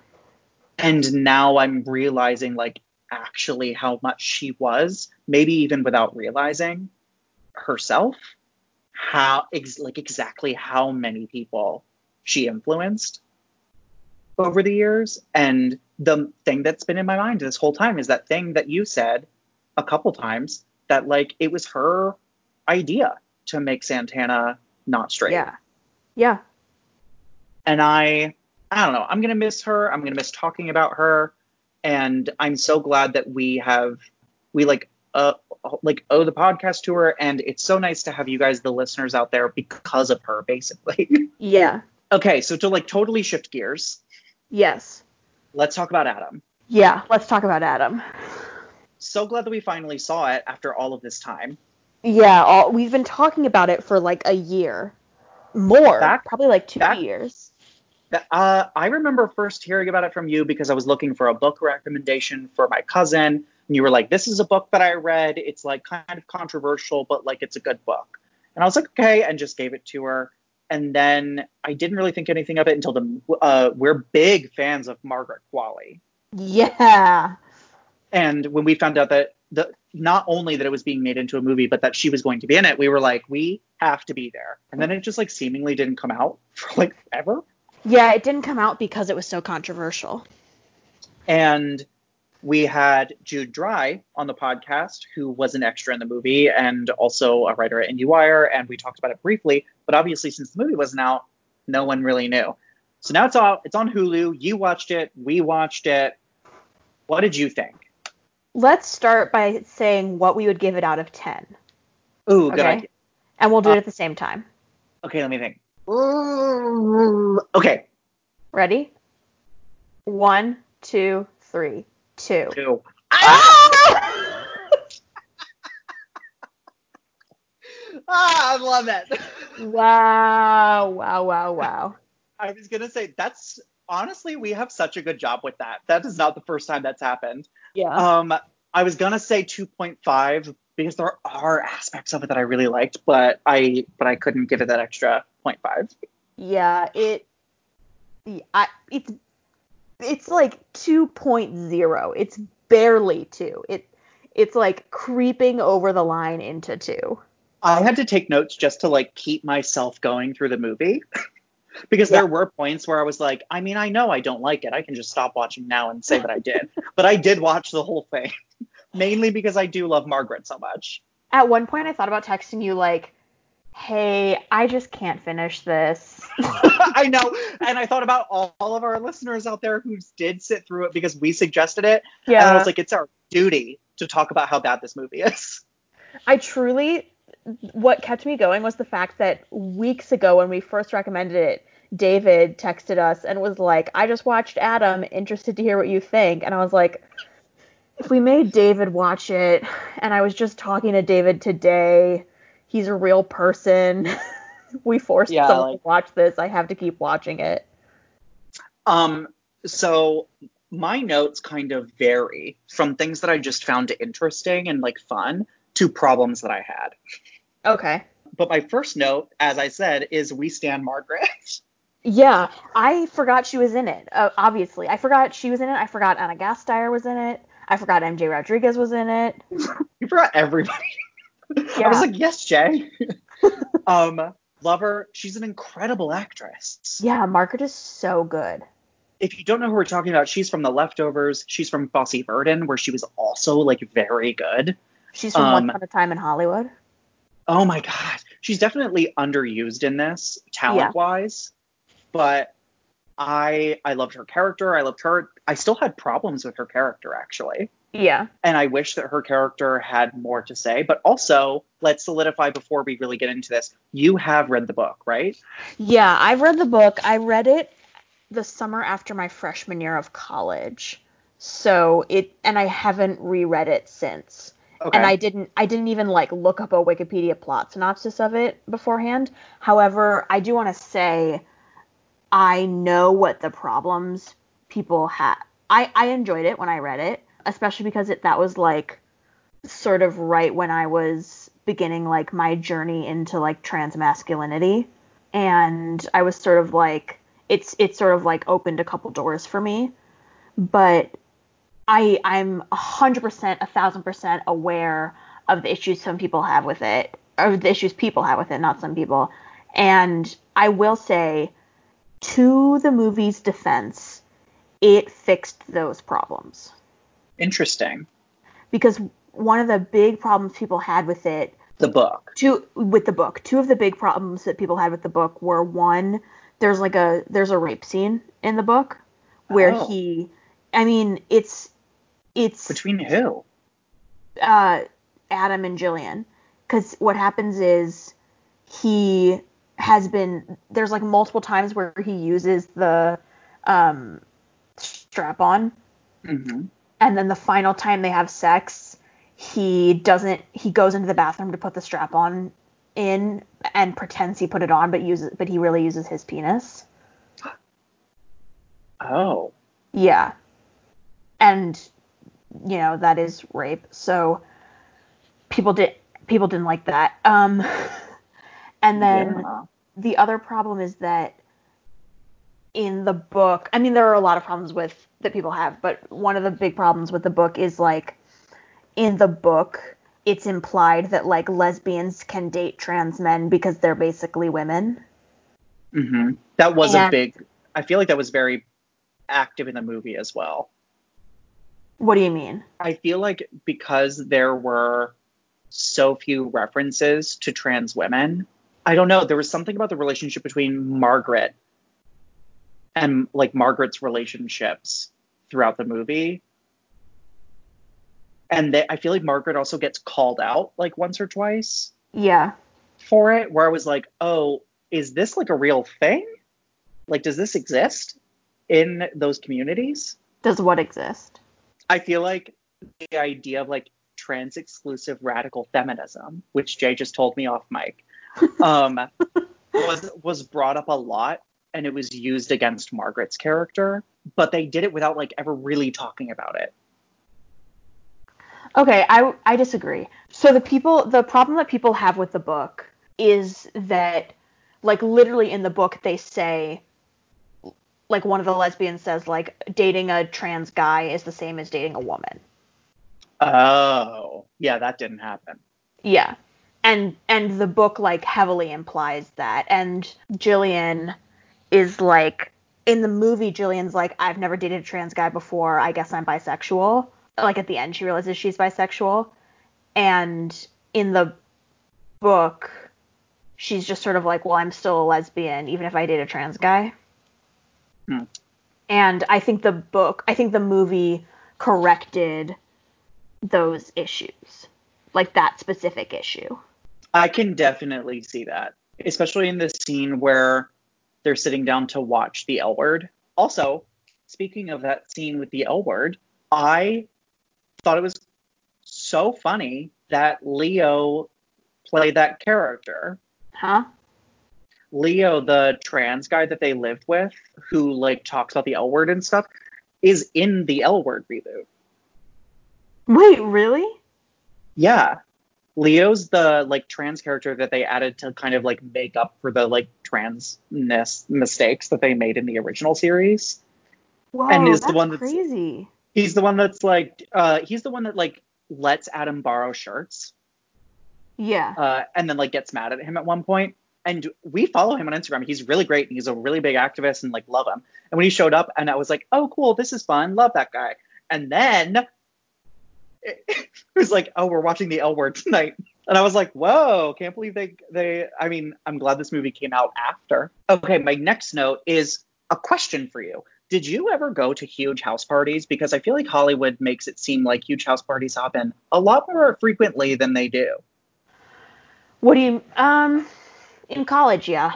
And now I'm realizing like actually how much she was, maybe even without realizing herself, how ex- like exactly how many people she influenced over the years. And the thing that's been in my mind this whole time is that thing that you said a couple times that like it was her idea to make Santana not straight. Yeah. Yeah. And I I don't know, I'm going to miss her. I'm going to miss talking about her and I'm so glad that we have we like uh like owe the podcast to her and it's so nice to have you guys the listeners out there because of her basically. Yeah. okay, so to like totally shift gears, Yes. let's talk about Adam. Yeah, let's talk about Adam. So glad that we finally saw it after all of this time. Yeah, all, we've been talking about it for like a year. More. Back- probably like 2 back- years. Uh, I remember first hearing about it from you because I was looking for a book recommendation for my cousin, and you were like, "This is a book that I read. It's like kind of controversial, but like it's a good book." And I was like, "Okay," and just gave it to her. And then I didn't really think anything of it until the uh, we're big fans of Margaret Qualley, Yeah. And when we found out that the not only that it was being made into a movie, but that she was going to be in it, we were like, "We have to be there." And then it just like seemingly didn't come out for like ever. Yeah, it didn't come out because it was so controversial. And we had Jude Dry on the podcast, who was an extra in the movie and also a writer at IndieWire, and we talked about it briefly. But obviously, since the movie wasn't out, no one really knew. So now it's out. It's on Hulu. You watched it. We watched it. What did you think? Let's start by saying what we would give it out of 10. Ooh, good Okay. idea. And we'll do Uh, it at the same time. Okay, let me think. Okay, Ready? One, two, three, two. two. Ah! Ah, I love it. wow, wow, wow, wow. I was gonna say that's honestly we have such a good job with that. That is not the first time that's happened. Yeah. Um, I was gonna say 2.5 because there are aspects of it that I really liked, but I but I couldn't give it that extra 0.5. Yeah, it I it's it's like 2.0. It's barely 2. It it's like creeping over the line into 2. I had to take notes just to like keep myself going through the movie. because Yeah. there were points where I was like, I mean, I know I don't like it. I can just stop watching now and say that I did. but I did watch the whole thing. Mainly because I do love Margaret so much. At one point I thought about texting you like, "Hey, I just can't finish this." I know. And I thought about all, all of our listeners out there who did sit through it because we suggested it. And I was like, it's our duty to talk about how bad this movie is. I truly, what kept me going was the fact that weeks ago when we first recommended it, David texted us and was like, I just watched Adam, interested to hear what you think. And I was like, if we made David watch it, and I was just talking to David today, he's a real person. we forced Yeah, someone like- to watch this. I have to keep watching it. Um, so my notes kind of vary from things that I just found interesting and like fun to problems that I had. Okay. But my first note, as I said, is we stand Margaret. Yeah, I forgot she was in it. Uh, obviously, I forgot she was in it. I forgot Ana Gasteyer was in it. I forgot MJ Rodriguez was in it. you forgot everybody. Yeah. I was like, yes, Jay. um, love her. She's an incredible actress. Yeah, Margaret is so good. If you don't know who we're talking about, she's from The Leftovers. She's from Fosse Verdon, where she was also like very good. She's from Um, Once Upon a Time in Hollywood. Oh my god, she's definitely underused in this talent wise, but I I loved her character. I loved her. I still had problems with her character actually, Yeah. and I wish that her character had more to say. But also, let's solidify before we really get into this. You have read the book, right? Yeah, I've read the book. I read it the summer after my freshman year of college. So it and I haven't reread it since. Okay. And I didn't I didn't even like look up a Wikipedia plot synopsis of it beforehand. However, I do want to say I know what the problems people had. I I enjoyed it when I read it, especially because it that was like sort of right when I was beginning like my journey into like trans masculinity and I was sort of like it's it's sort of like opened a couple doors for me. But I I'm a hundred percent, a thousand percent aware of the issues some people have with it, or the issues people have with it, not some people. And I will say, to the movie's defense, it fixed those problems Interesting. because one of the big problems people had with it The book. two with the book two of the big problems that people had with the book were one there's like a there's a rape scene in the book where Oh. he i mean it's it's Between who? uh adam and gillian. Because what happens is he has been there's like multiple times where he uses the um strap on. Hmm and then the final time they have sex he doesn't he goes into the bathroom to put the strap on in and pretends he put it on but uses but he really uses his penis. Oh. yeah. And you know that is rape so people did people didn't like that um and then yeah. the other problem is that in the book i mean there are a lot of problems with that people have but one of the big problems with the book is like in the book it's implied that like lesbians can date trans men because they're basically women hmm That was a big. I feel like that was very active in the movie as well. What do you mean I feel like because there were so few references to trans women, I don't know, there was something about the relationship between Margaret and like Margaret's relationships throughout the movie. And they, I feel like Margaret also gets called out like once or twice yeah for it, where I was like, oh, is this like a real thing? Like, does this exist in those communities? does what exist I feel like the idea of like trans exclusive radical feminism, which Jay just told me off mic, um, was was brought up a lot and it was used against Margaret's character, but they did it without like ever really talking about it. Okay, I I disagree. So the people the problem that people have with the book is that like literally in the book they say like one of the lesbians says like dating a trans guy is the same as dating a woman. Oh, yeah, that didn't happen. Yeah. And and the book like heavily implies that and Gillian is like in the movie Gillian's like I've never dated a trans guy before. I guess I'm bisexual. Like at the end she realizes she's bisexual. And in the book she's just sort of like, "Well, I'm still a lesbian even if I date a trans guy." Hmm. And I think the book, I think the movie corrected those issues. Like that specific issue. I can definitely see that, especially in the scene where they're sitting down to watch the L Word. Also, speaking of that scene with the L Word, I thought it was so funny that Leo played that character. Huh? Leo, the trans guy that they lived with, who like talks about the L word and stuff, is in the L word reboot. Wait, really? Yeah. Leo's the like trans character that they added to kind of like make up for the like transness mistakes that they made in the original series. Whoa, And is the that's one that's- crazy. He's the one that's like uh he's the one that like lets Adam borrow shirts Yeah. uh and then like gets mad at him at one point. And we follow him on Instagram. He's really great and he's a really big activist and like love him. And when he showed up and I was like, "Oh cool, this is fun. Love that guy." And then it was like, "Oh, we're watching the L word tonight." And I was like, "Whoa, can't believe they they I mean, I'm glad this movie came out after." Okay, my next note is a question for you. Did you ever go to huge house parties? Because I feel like Hollywood makes it seem like huge house parties happen a lot more frequently than they do. What do you um in college, yeah.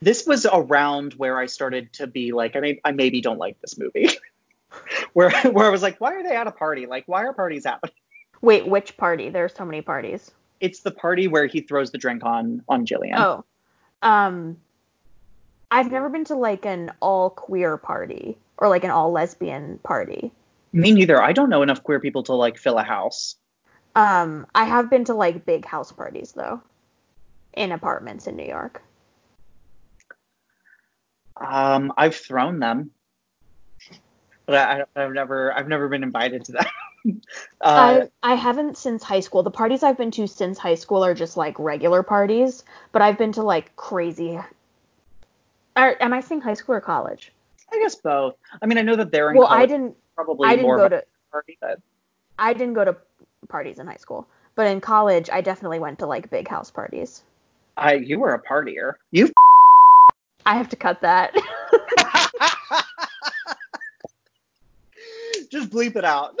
This was around where I started to be like, I may I maybe don't like this movie. where where I was like, why are they at a party? Like, why are parties happening? Wait, which party? There's so many parties. It's the party where he throws the drink on on Gillian. Oh. Um I've never been to like an all queer party or like an all lesbian party. Me neither. I don't know enough queer people to like fill a house. Um I have been to like big house parties though in apartments in New York. Um, I've thrown them, but I, I've never I've never been invited to that. uh, I I haven't since high school. The parties I've been to since high school are just like regular parties, but I've been to like crazy. Are, am I saying high school or college? I guess both. I mean, I know that they're in Well, I didn't. probably I didn't more go to. party, but I didn't go to parties in high school, but in college, I definitely went to like big house parties. I you were a partier. You I have to cut that. just bleep it out.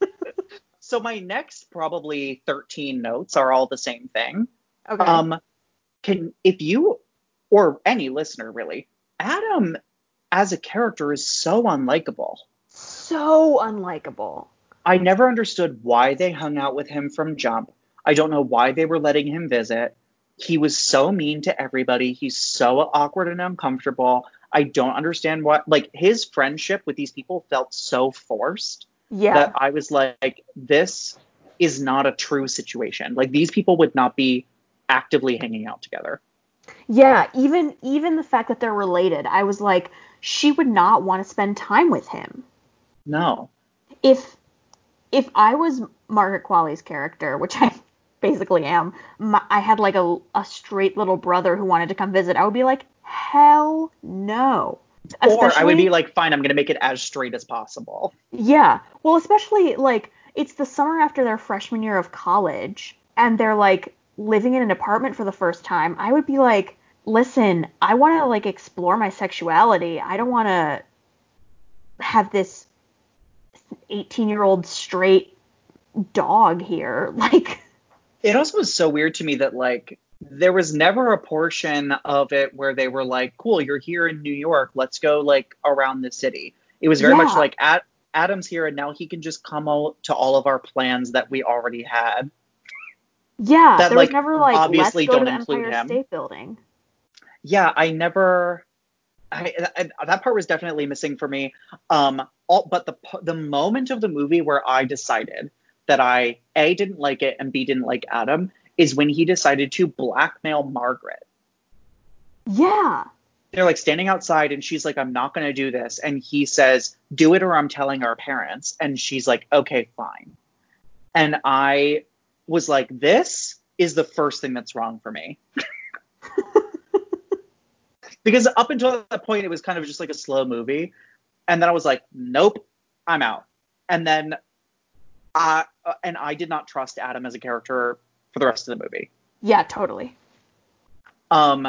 so my next probably 13 notes are all the same thing. okay. Um, can if you or any listener really, Adam as a character is so unlikable. so unlikable. I never understood why they hung out with him from jump. I don't know why they were letting him visit. He was so mean to everybody. He's so awkward and uncomfortable. I don't understand what like his friendship with these people felt so forced Yeah. that I was like this is not a true situation. Like these people would not be actively hanging out together. Yeah, even even the fact that they're related, I was like, she would not want to spend time with him. No. If if I was Margaret Qualley's character, which I basically am, my, I had like a a straight little brother who wanted to come visit, I would be like, hell no. Or I would be like, fine, I'm gonna make it as straight as possible. Yeah. Well, especially like it's the summer after their freshman year of college and they're like living in an apartment for the first time. I would be like, "Listen, I want to like explore my sexuality. I don't want to have this 18-year-old straight dog here." Like It also was so weird to me that like there was never a portion of it where they were like, cool, you're here in New York, let's go like around the city. It was very much like at Adam's here and now he can just come out to all of our plans that we already had. yeah, That, there like, was never like obviously let's go don't the include Empire him. State Building. Yeah, I never. I, I, that part was definitely missing for me. Um, all, but the the moment of the movie where I decided that I a didn't like it and b didn't like Adam is when he decided to blackmail Margaret. Yeah. They're like standing outside and she's like, "I'm not going to do this," and he says, "Do it or I'm telling our parents," and she's like, "Okay, fine." And I was like, "This is the first thing that's wrong for me." because up until that point it was kind of just like a slow movie and then i was like nope i'm out and then i uh, and i did not trust adam as a character for the rest of the movie. Yeah, totally. um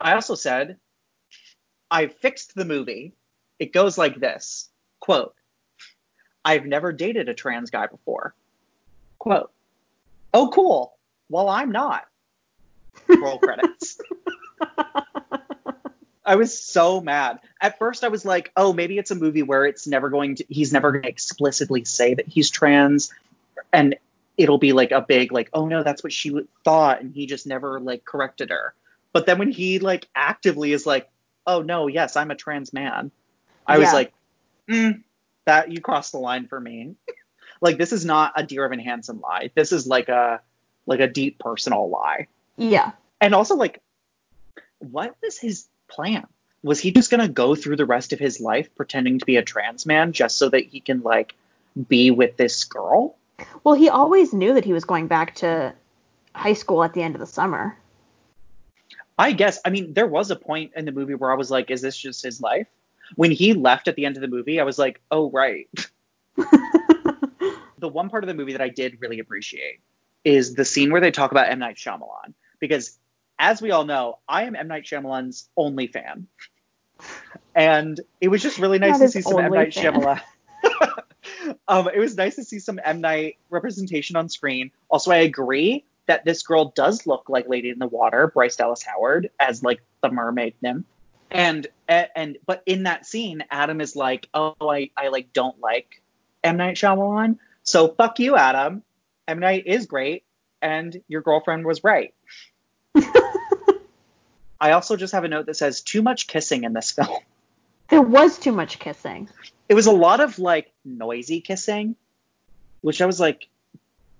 i also said i fixed the movie. It goes like this quote i've never dated a trans guy before quote oh cool. Well i'm not. Roll credits I was so mad. At first, I was like, oh, maybe it's a movie where it's never going to, he's never going to explicitly say that he's trans. And it'll be like a big, like, oh no, that's what she thought. And he just never like corrected her. But then when he like actively is like, oh no, yes, I'm a trans man, I was like, mm, that you crossed the line for me. like this is not a Dear Evan Hansen lie. This is like a like a deep personal lie. Yeah. And also like, what was his plan? Was he just gonna go through the rest of his life pretending to be a trans man just so that he can like be with this girl? Well, he always knew that he was going back to high school at the end of the summer. I guess. I mean, there was a point in the movie where I was like, is this just his life? When he left at the end of the movie, I was like, oh, right. the one part of the movie that I did really appreciate is the scene where they talk about M. Night Shyamalan. Because as we all know, I am M. Night Shyamalan's only fan. And it was just really nice to see some M. Night fan. Shyamalan. um, it was nice to see some M. Night representation on screen. Also, I agree that this girl does look like Lady in the Water, Bryce Dallas Howard, as like the mermaid nymph. And and but in that scene, Adam is like, oh, I, I like don't like M Night Shyamalan, so fuck you, Adam. M Night is great, and your girlfriend was right. I also just have a note that says too much kissing in this film. There was too much kissing. It was a lot of like noisy kissing, which I was like,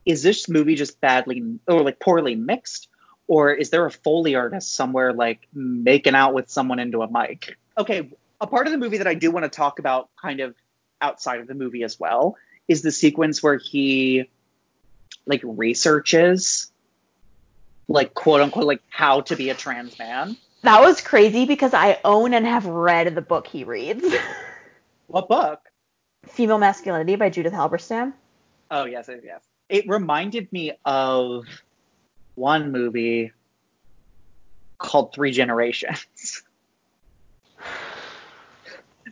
is this movie just badly or like poorly mixed? Or is there a Foley artist somewhere like making out with someone into a mic? Okay, a part of the movie that I do want to talk about kind of outside of the movie as well is the sequence where he like researches like quote unquote like how to be a trans man. That was crazy because I own and have read the book he reads. What book? Female Masculinity by Judith Halberstam. Oh yes, yes. It reminded me of one movie called Three Generations.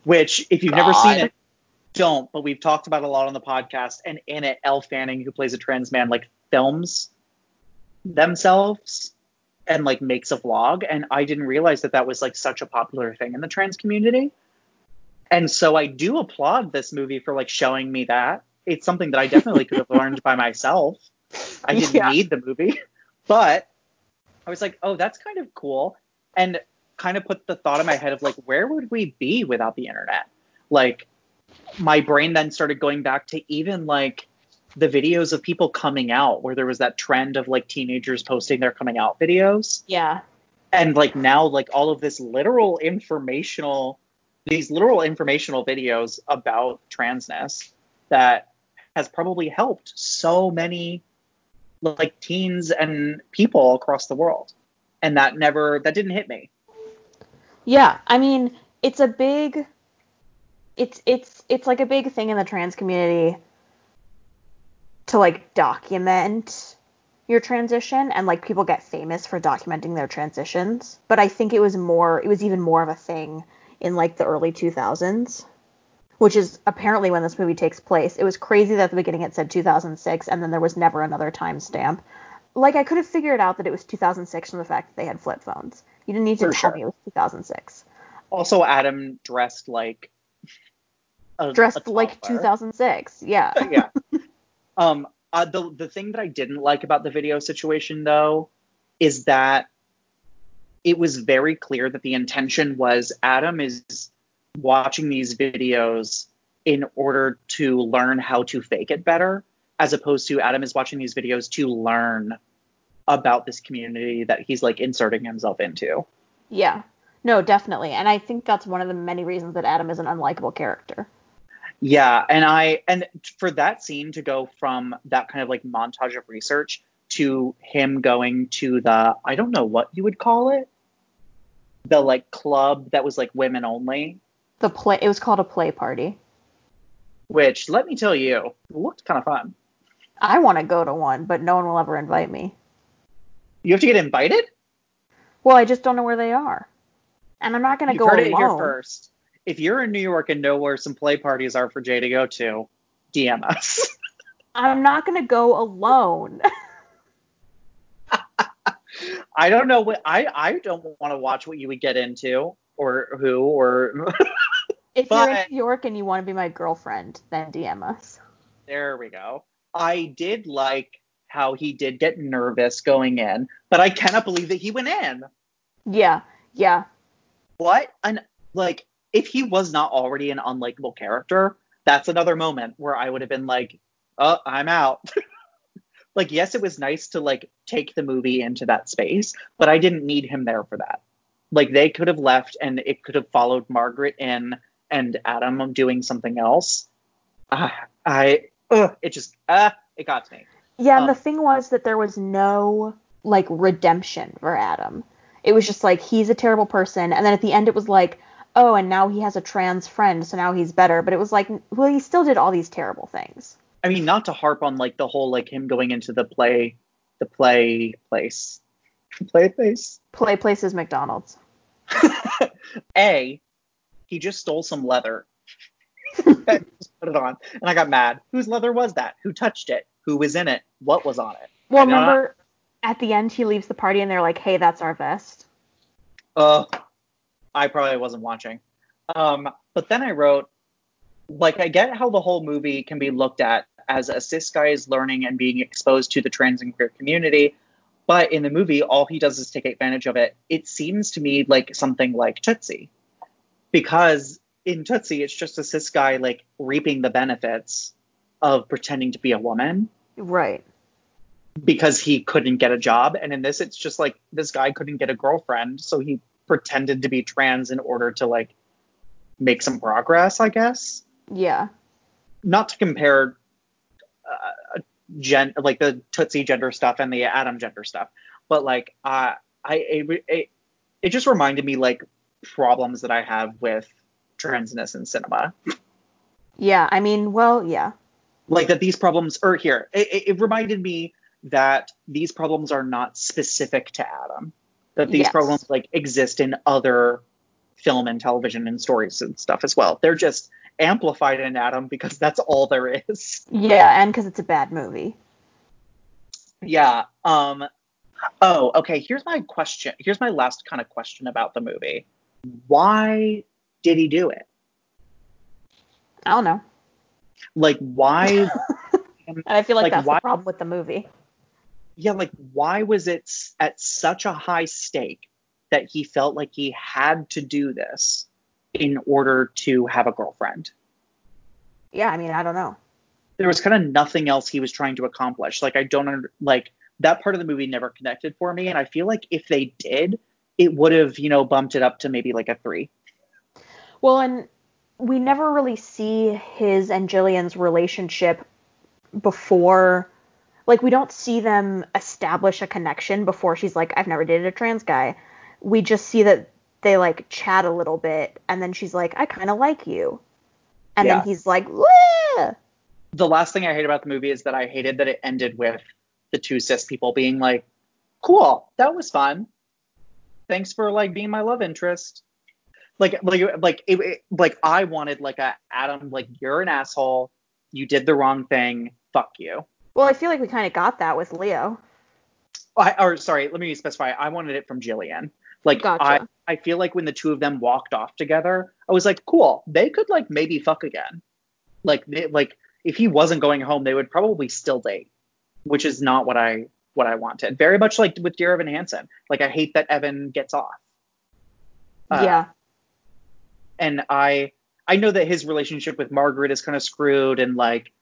Which, if you've never seen it, don't. But we've talked about a lot on the podcast. And in it, Elle Fanning, who plays a trans man, like films themselves and like makes a vlog. And I didn't realize that that was like such a popular thing in the trans community. And so I do applaud this movie for like showing me that. It's something that I definitely could have learned by myself. I didn't Yeah. need the movie, but I was like, oh, that's kind of cool. And kind of put the thought in my head of like, where would we be without the internet? Like, my brain then started going back to even like the videos of people coming out, where there was that trend of like teenagers posting their coming out videos. Yeah. and like now like all of this literal informational these literal informational videos about transness that has probably helped so many like teens and people across the world. And that never that didn't hit me. Yeah, I mean, it's a big it's it's it's like a big thing in the trans community to like document your transition and like people get famous for documenting their transitions, but I think it was more it was even more of a thing in like the early 2000s, which is apparently when this movie takes place. It was crazy that at the beginning it said 2006 and then there was never another timestamp. Like I could have figured out that it was 2006 from the fact that they had flip phones. You didn't need to For tell sure. me it was 2006. also adam dressed like a, dressed a like 2006. Yeah. yeah. Um, uh, the the thing that I didn't like about the video situation though is that it was very clear that the intention was Adam is watching these videos in order to learn how to fake it better, as opposed to Adam is watching these videos to learn about this community that he's like inserting himself into. Yeah. No, definitely. And I think that's one of the many reasons that Adam is an unlikable character. Yeah, and I and for that scene to go from that kind of like montage of research to him going to the I don't know what you would call it, the like club that was like women only, The play it was called a play party. which let me tell you looked kind of fun. I want to go to one, but no one will ever invite me. You have to get invited. Well, I just don't know where they are. And I'm not going to go heard alone. it here first. If you're in New York and know where some play parties are for Jay to go to, DM us. I'm not going to go alone. I don't know what I I don't want to watch what you would get into or who or if you're in New York and you want to be my girlfriend, then DM us. There we go. I did like how he did get nervous going in, but I cannot believe that he went in. Yeah, yeah. What an like if he was not already an unlikable character, that's another moment where I would have been like, "Oh, I'm out." like yes, it was nice to like take the movie into that space, but I didn't need him there for that. Like they could have left and it could have followed Margaret in and Adam doing something else. Uh, I ugh, it just uh it got to me. Yeah, and Um, the thing was that there was no like redemption for Adam. It was just like he's a terrible person, and then at the end it was like, oh, and now he has a trans friend, so now he's better. But it was like, well, he still did all these terrible things. I mean, not to harp on like the whole like him going into the play, the play place, play place. Play places McDonald's. A, he just stole some leather. put it on, and I got mad. Whose leather was that? Who touched it? Who was in it? What was on it? Well, know remember at the end he leaves the party and they're like, hey, that's our vest. Uh, I probably wasn't watching. Um, but then I wrote, like, I get how the whole movie can be looked at as a cis guy is learning and being exposed to the trans and queer community. But in the movie, all he does is take advantage of it. It seems to me like something like Tootsie. Because in Tootsie, it's just a cis guy, like, reaping the benefits of pretending to be a woman Right. because he couldn't get a job. And in this, it's just like this guy couldn't get a girlfriend, so he pretended to be trans in order to like make some progress, I guess. Yeah. Not to compare uh, gen like the Tootsie gender stuff and the Adam gender stuff, but like uh, I it, it, it just reminded me like problems that I have with transness in cinema. Yeah. I mean, well, yeah. like that these problems are here. It, it, it reminded me that these problems are not specific to Adam. That these Yes. problems like exist in other film and television and stories and stuff as well. They're just amplified in Adam because that's all there is. Yeah, and because it's a bad movie. Yeah. Um oh, okay, here's my question. Here's my last kind of question about the movie. Why did he do it? I don't know. Like why And I feel like, Like, that's why- the problem with the movie. Yeah, like why was it at such a high stake that he felt like he had to do this in order to have a girlfriend? Yeah, I mean, I don't know. There was kind of nothing else he was trying to accomplish. Like I don't under, like that part of the movie never connected for me, and I feel like if they did, it would have you know bumped it up to maybe like a three. Well, and we never really see his and Gillian's relationship before. Like, we don't see them establish a connection before she's like, I've never dated a trans guy. We just see that they like chat a little bit, and then she's like, I kind of like you. And Yeah. then he's like, Wah! The last thing I hate about the movie is that I hated that it ended with the two cis people being like, "Cool, that was fun. Thanks for like being my love interest." Like, like, like, it, it- like I wanted like a Adam, like you're an asshole. You did the wrong thing. Fuck you. Well, I feel like we kind of got that with Leo. I, or sorry, let me specify. I wanted it from Gillian. Like Gotcha. I, I feel like when the two of them walked off together, I was like, cool. They could like maybe fuck again. Like, they, like if he wasn't going home, they would probably still date, which is not what I what I wanted. Very much like with Dear Evan Hansen. Like I hate that Evan gets off. Uh, yeah. and I I know that his relationship with Margaret is kind of screwed and like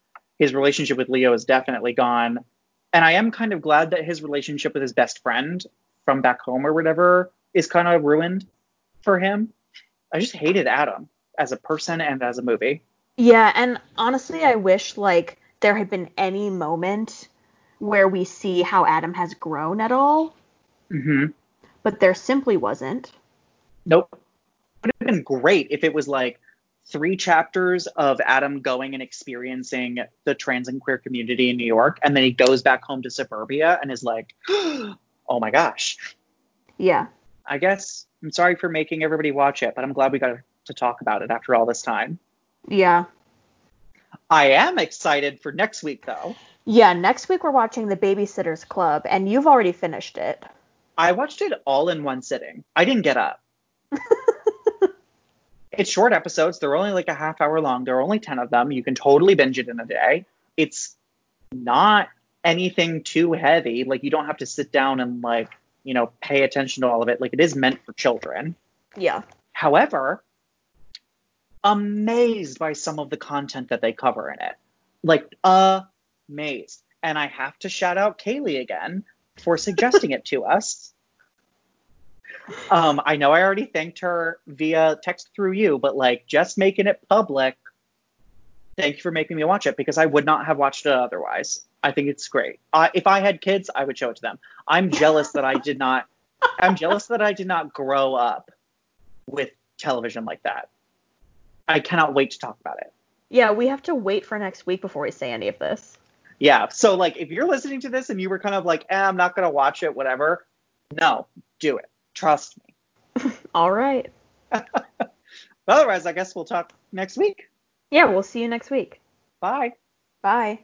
his relationship with Leo is definitely gone. And I am kind of glad that his relationship with his best friend from back home or whatever is kind of ruined for him. I just hated Adam as a person and as a movie. Yeah, and honestly, I wish like there had been any moment where we see how Adam has grown at all, hmm but there simply wasn't. Nope. Would have been great if it was like three chapters of Adam going and experiencing the trans and queer community in New York, and then he goes back home to suburbia and is like, oh my gosh. Yeah. I guess I'm sorry for making everybody watch it, but I'm glad we got to talk about it after all this time. Yeah. I am excited for next week though. Yeah, next week we're watching The Babysitter's Club, and you've already finished it. I watched it all in one sitting. I didn't get up. it's short episodes. They're only like a half hour long. There are only 10 of them. You can totally binge it in a day. It's not anything too heavy. Like you don't have to sit down and like you know, pay attention to all of it. Like it is meant for children. Yeah. However, amazed by some of the content that they cover in it. Like amazed. And I have to shout out Kaylee again for suggesting it to us. Um, I know I already thanked her via text through you, but like just making it public. Thank you for making me watch it because I would not have watched it otherwise. I think it's great. Uh, if I had kids, I would show it to them. I'm jealous that I did not. I'm jealous that I did not grow up with television like that. I cannot wait to talk about it. Yeah, we have to wait for next week before we say any of this. Yeah. So like, if you're listening to this and you were kind of like, eh, I'm not gonna watch it, whatever. No, do it. Trust me. All right. Otherwise, I guess we'll talk next week. Yeah, we'll see you next week. Bye. Bye.